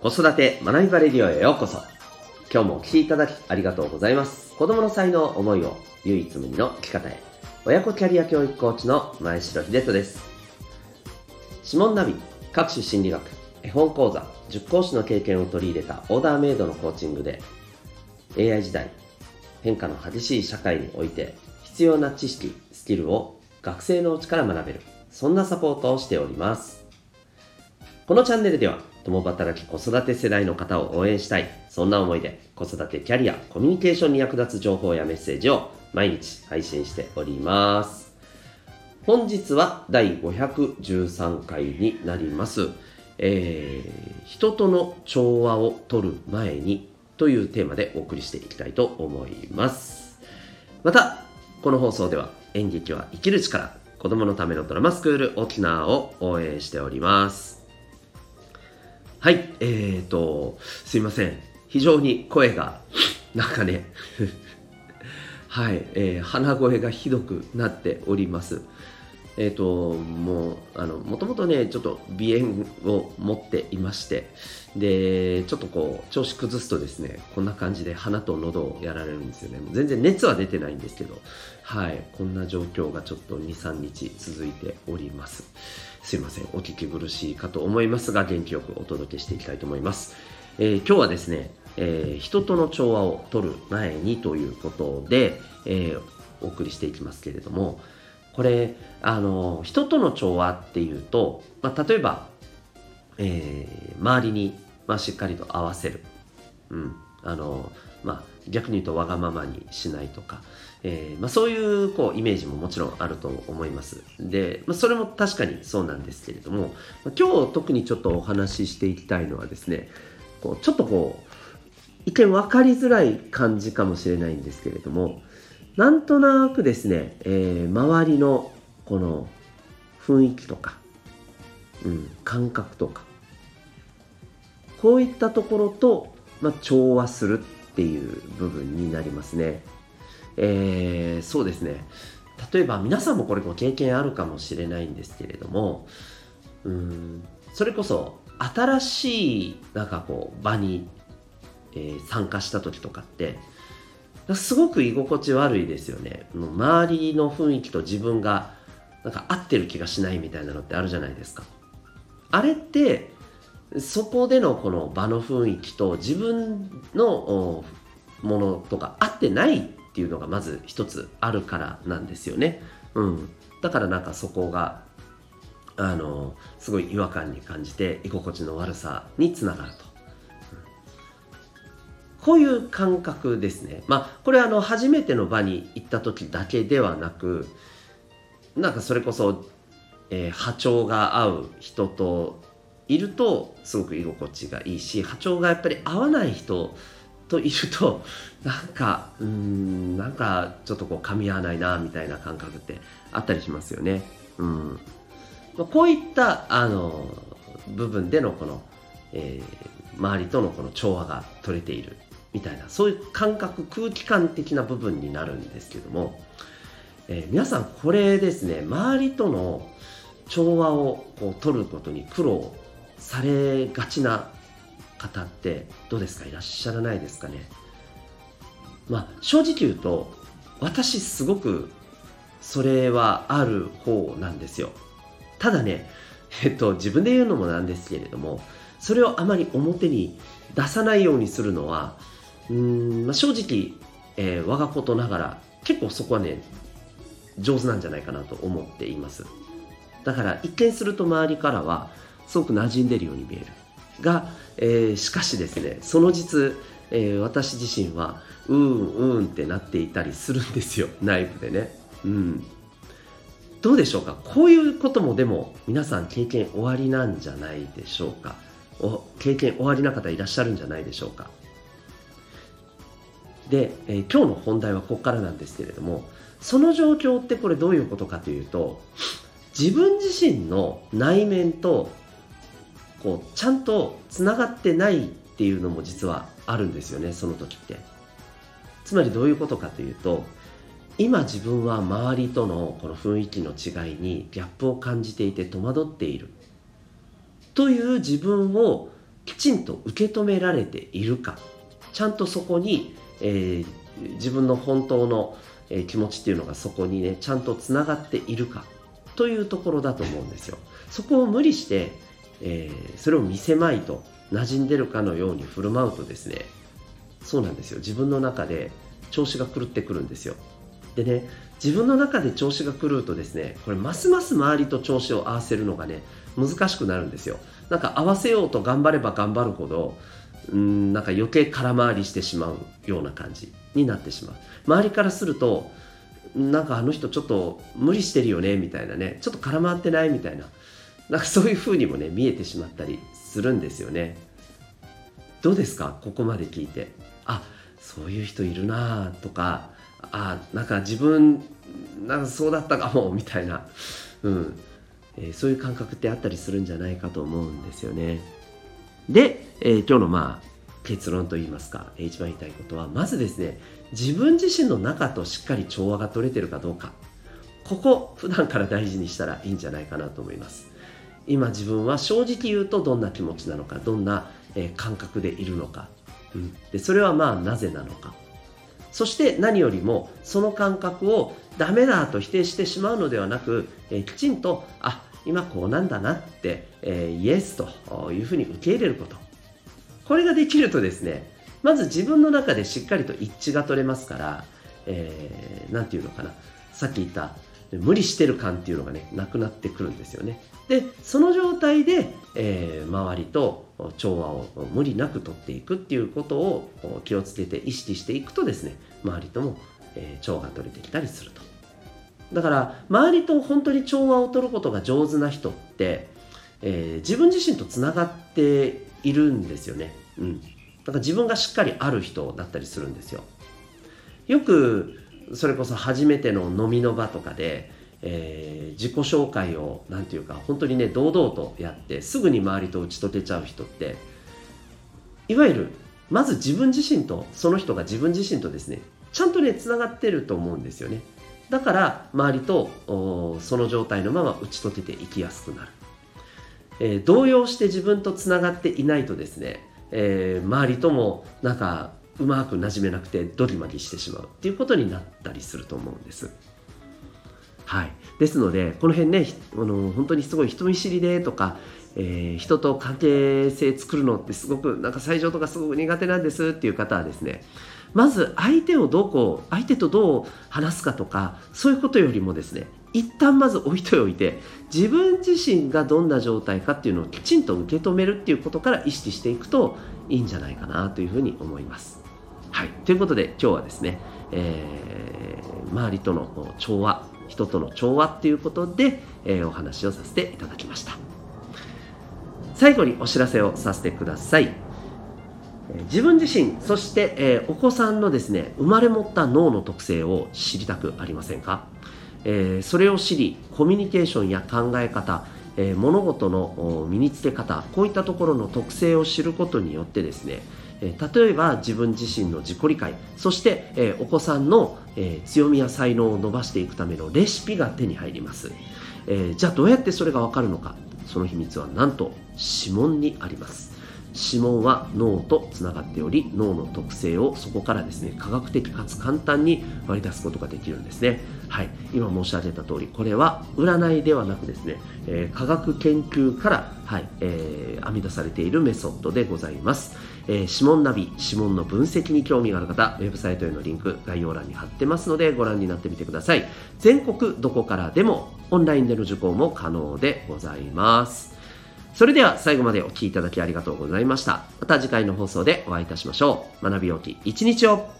子育て学びバレリオへようこそ。今日もお聴きいただきありがとうございます。子供の才能思いを唯一無二の生き方へ。親子キャリア教育コーチの前城秀人です。指紋ナビ各種心理学絵本講座塾講師の経験を取り入れたオーダーメイドのコーチングで AI 時代変化の激しい社会において必要な知識スキルを学生のうちから学べる。そんなサポートをしております。このチャンネルでは共働き子育て世代の方を応援したい。そんな思いで子育てキャリアコミュニケーションに役立つ情報やメッセージを毎日配信しております。本日は第513回になります。えー、人との調和を取る前にというテーマでお送りしていきたいと思います。またこの放送では演劇は生きる力子供のためのドラマスクール沖縄を応援しております。はい、えーと、すいません。非常に声が、なんかね はい、えー、鼻声がひどくなっております。えっ、ー、と、もう、あの、もともとね、ちょっと鼻炎を持っていまして、で、ちょっとこう、調子崩すとですね、こんな感じで鼻と喉をやられるんですよね。全然熱は出てないんですけど、はい、こんな状況がちょっと2、3日続いております。すいません、お聞き苦しいかと思いますが、元気よくお届けしていきたいと思います。えー、今日はですね、えー、人との調和を取る前にということで、えー、お送りしていきますけれども、これ、あの、人との調和っていうと、まあ、例えば、え、周りに、まあ、しっかりと合わせる。うん。あの、まあ、逆に言うとわがままにしないとか、えー、まあ、そういうこうイメージももちろんあると思います。で、まあ、それも確かにそうなんですけれども、今日特にちょっとお話ししていきたいのはですね、こうちょっとこう、一見分かりづらい感じかもしれないんですけれども、なんとなくですね、えー、周りのこの雰囲気とか、うん、感覚とか、こういったところと、まあ、調和するっていう部分になりますね。えー、そうですね。例えば皆さんもこれご経験あるかもしれないんですけれどもうんそれこそ新しいなんかこう場に、えー、参加した時とかってすごく居心地悪いですよね。周りの雰囲気と自分がなんか合ってる気がしないみたいなのってあるじゃないですか。あれってそこでのこの場の雰囲気と自分のものとか合ってないっていうのがまず一つあるからなんですよね。うん、だからなんかそこがあのすごい違和感に感じて居心地の悪さにつながると。こういう感覚ですね。まあ、これあの、初めての場に行った時だけではなく、なんかそれこそ、えー、波長が合う人といると、すごく居心地がいいし、波長がやっぱり合わない人といるとなんかうんなんかちょっとこう噛み合わないなみたいな感覚ってあったりしますよね。うんまあ、こういったあの部分でのこの、えー、周りとのこの調和が取れているみたいなそういう感覚空気感的な部分になるんですけども、えー、皆さんこれですね周りとの調和をこう取ることに苦労されがちな方ってどうですか？いらっしゃらないですかね？まあ正直言うと私すごくそれはある方なんですよ。ただねえっと自分で言うのもなんですけれどもそれをあまり表に出さないようにするのはうん、まあ、正直、えー、我がことながら結構そこはね上手なんじゃないかなと思っています。だから一見すると周りからはすごく馴染んでるように見える。が、えー、しかしですねその実、えー、私自身はうんうんってなっていたりするんですよ 内部でね。うん。どうでしょうか？こういうこともでも皆さん経験終わりなんじゃないでしょうか？お経験終わりな方いらっしゃるんじゃないでしょうか？で、えー、今日の本題はここからなんですけれどもその状況ってこれどういうことかというと自分自身の内面とこうちゃんとつながってないっていうのも実はあるんですよねその時って。つまりどういうことかというと今自分は周りとのこの雰囲気の違いにギャップを感じていて戸惑っている。という自分をきちんと受け止められているか。ちゃんとそこに、えー、自分の本当の、え、気持ちっていうのがそこにねちゃんとつながっているか。というところだと思うんですよ。そこを無理して、えー、それを見せまいと馴染んでるかのように振る舞うとですねそうなんですよ。自分の中で調子が狂ってくるんですよ。でね自分の中で調子が狂うとですねこれますます周りと調子を合わせるのがね難しくなるんですよ。なんか合わせようと頑張れば頑張るほどうんなんか余計空回りしてしまうような感じになってしまう。周りからするとなんかあの人ちょっと無理してるよねみたいなね。ちょっと空回ってないみたいな。なんかそういう風にもね見えてしまったりするんですよね。どうですか？ここまで聞いて。あそういう人いるなとか。あなんか自分なんかそうだったかもみたいな、うん。えー、そういう感覚ってあったりするんじゃないかと思うんですよね。で、えー、今日のまあ結論といいますか、えー、一番言いたいことはまずですね自分自身の中としっかり調和が取れてるかどうか。ここ普段から大事にしたらいいんじゃないかなと思います。今自分は正直言うとどんな気持ちなのかどんな、感覚でいるのか、うん、でそれはまあなぜなのか。そして何よりもその感覚をダメだと否定してしまうのではなく、えきちんとあ今こうなんだなって、え、イエスというふうに受け入れること。これができるとですねまず自分の中でしっかりと一致が取れますから、えー、て言うのかな。さっき言った無理してる感っていうのがねなくなってくるんですよね。でその状態で、えー、周りと調和を無理なく取っていくっていうことを気をつけて意識していくとですね周りとも、えー、調が取れてきたりすると。だから周りと本当に調和を取ることが上手な人って、えー、自分自身とつながっているんですよね。うん。だから自分がしっかりある人だったりするんですよ。よくそれこそ初めての飲みの場とかでえー、自己紹介を何て言うか本当にね堂々とやってすぐに周りと打ち解けちゃう人っていわゆるまず自分自身とその人が自分自身とですねちゃんとねつながってると思うんですよね。だから周りとその状態のまま打ち解けていきやすくなる、えー、動揺して自分とつながっていないとですね、えー、周りともなんかうまくなじめなくてドギマギしてしまうっていうことになったりすると思うんですはい、ですのでこの辺ねあの本当にすごい人見知りでとか、えー、人と関係性作るのってすごくなんか最上とかすごく苦手なんですっていう方はですねまず相手をどうこう相手とどう話すかとかそういうことよりもですね一旦まず置いておいて自分自身がどんな状態かっていうのをきちんと受け止めるっていうことから意識していくといいんじゃないかなというふうに思います。はい、ということで今日はですね、えー、周りとの調和人との調和っていうことで、えー、お話をさせていただきました。最後にお知らせをさせてください。自分自身そして、えー、お子さんのですね生まれ持った脳の特性を知りたくありませんか、えー、それを知りコミュニケーションや考え方えー、物事の身につけ方こういったところの特性を知ることによってですねえ例えば自分自身の自己理解そして、えお子さんの、え強みや才能を伸ばしていくためのレシピが手に入ります、えじゃあどうやってそれがわかるのか。その秘密はなんと指紋にあります。指紋は脳とつながっており脳の特性をそこからですね科学的かつ簡単に割り出すことができるんですね。はい。今申し上げた通りこれは占いではなくですね、えー、科学研究から、はいえー、編み出されているメソッドでございます。えー、指紋ナビ、指紋の分析に興味がある方、ウェブサイトへのリンク、概要欄に貼ってますので、ご覧になってみてください。全国どこからでも、オンラインでの受講も可能でございます。それでは最後までお聴きいただきありがとうございました。また次回の放送でお会いいたしましょう。学びおうき一日を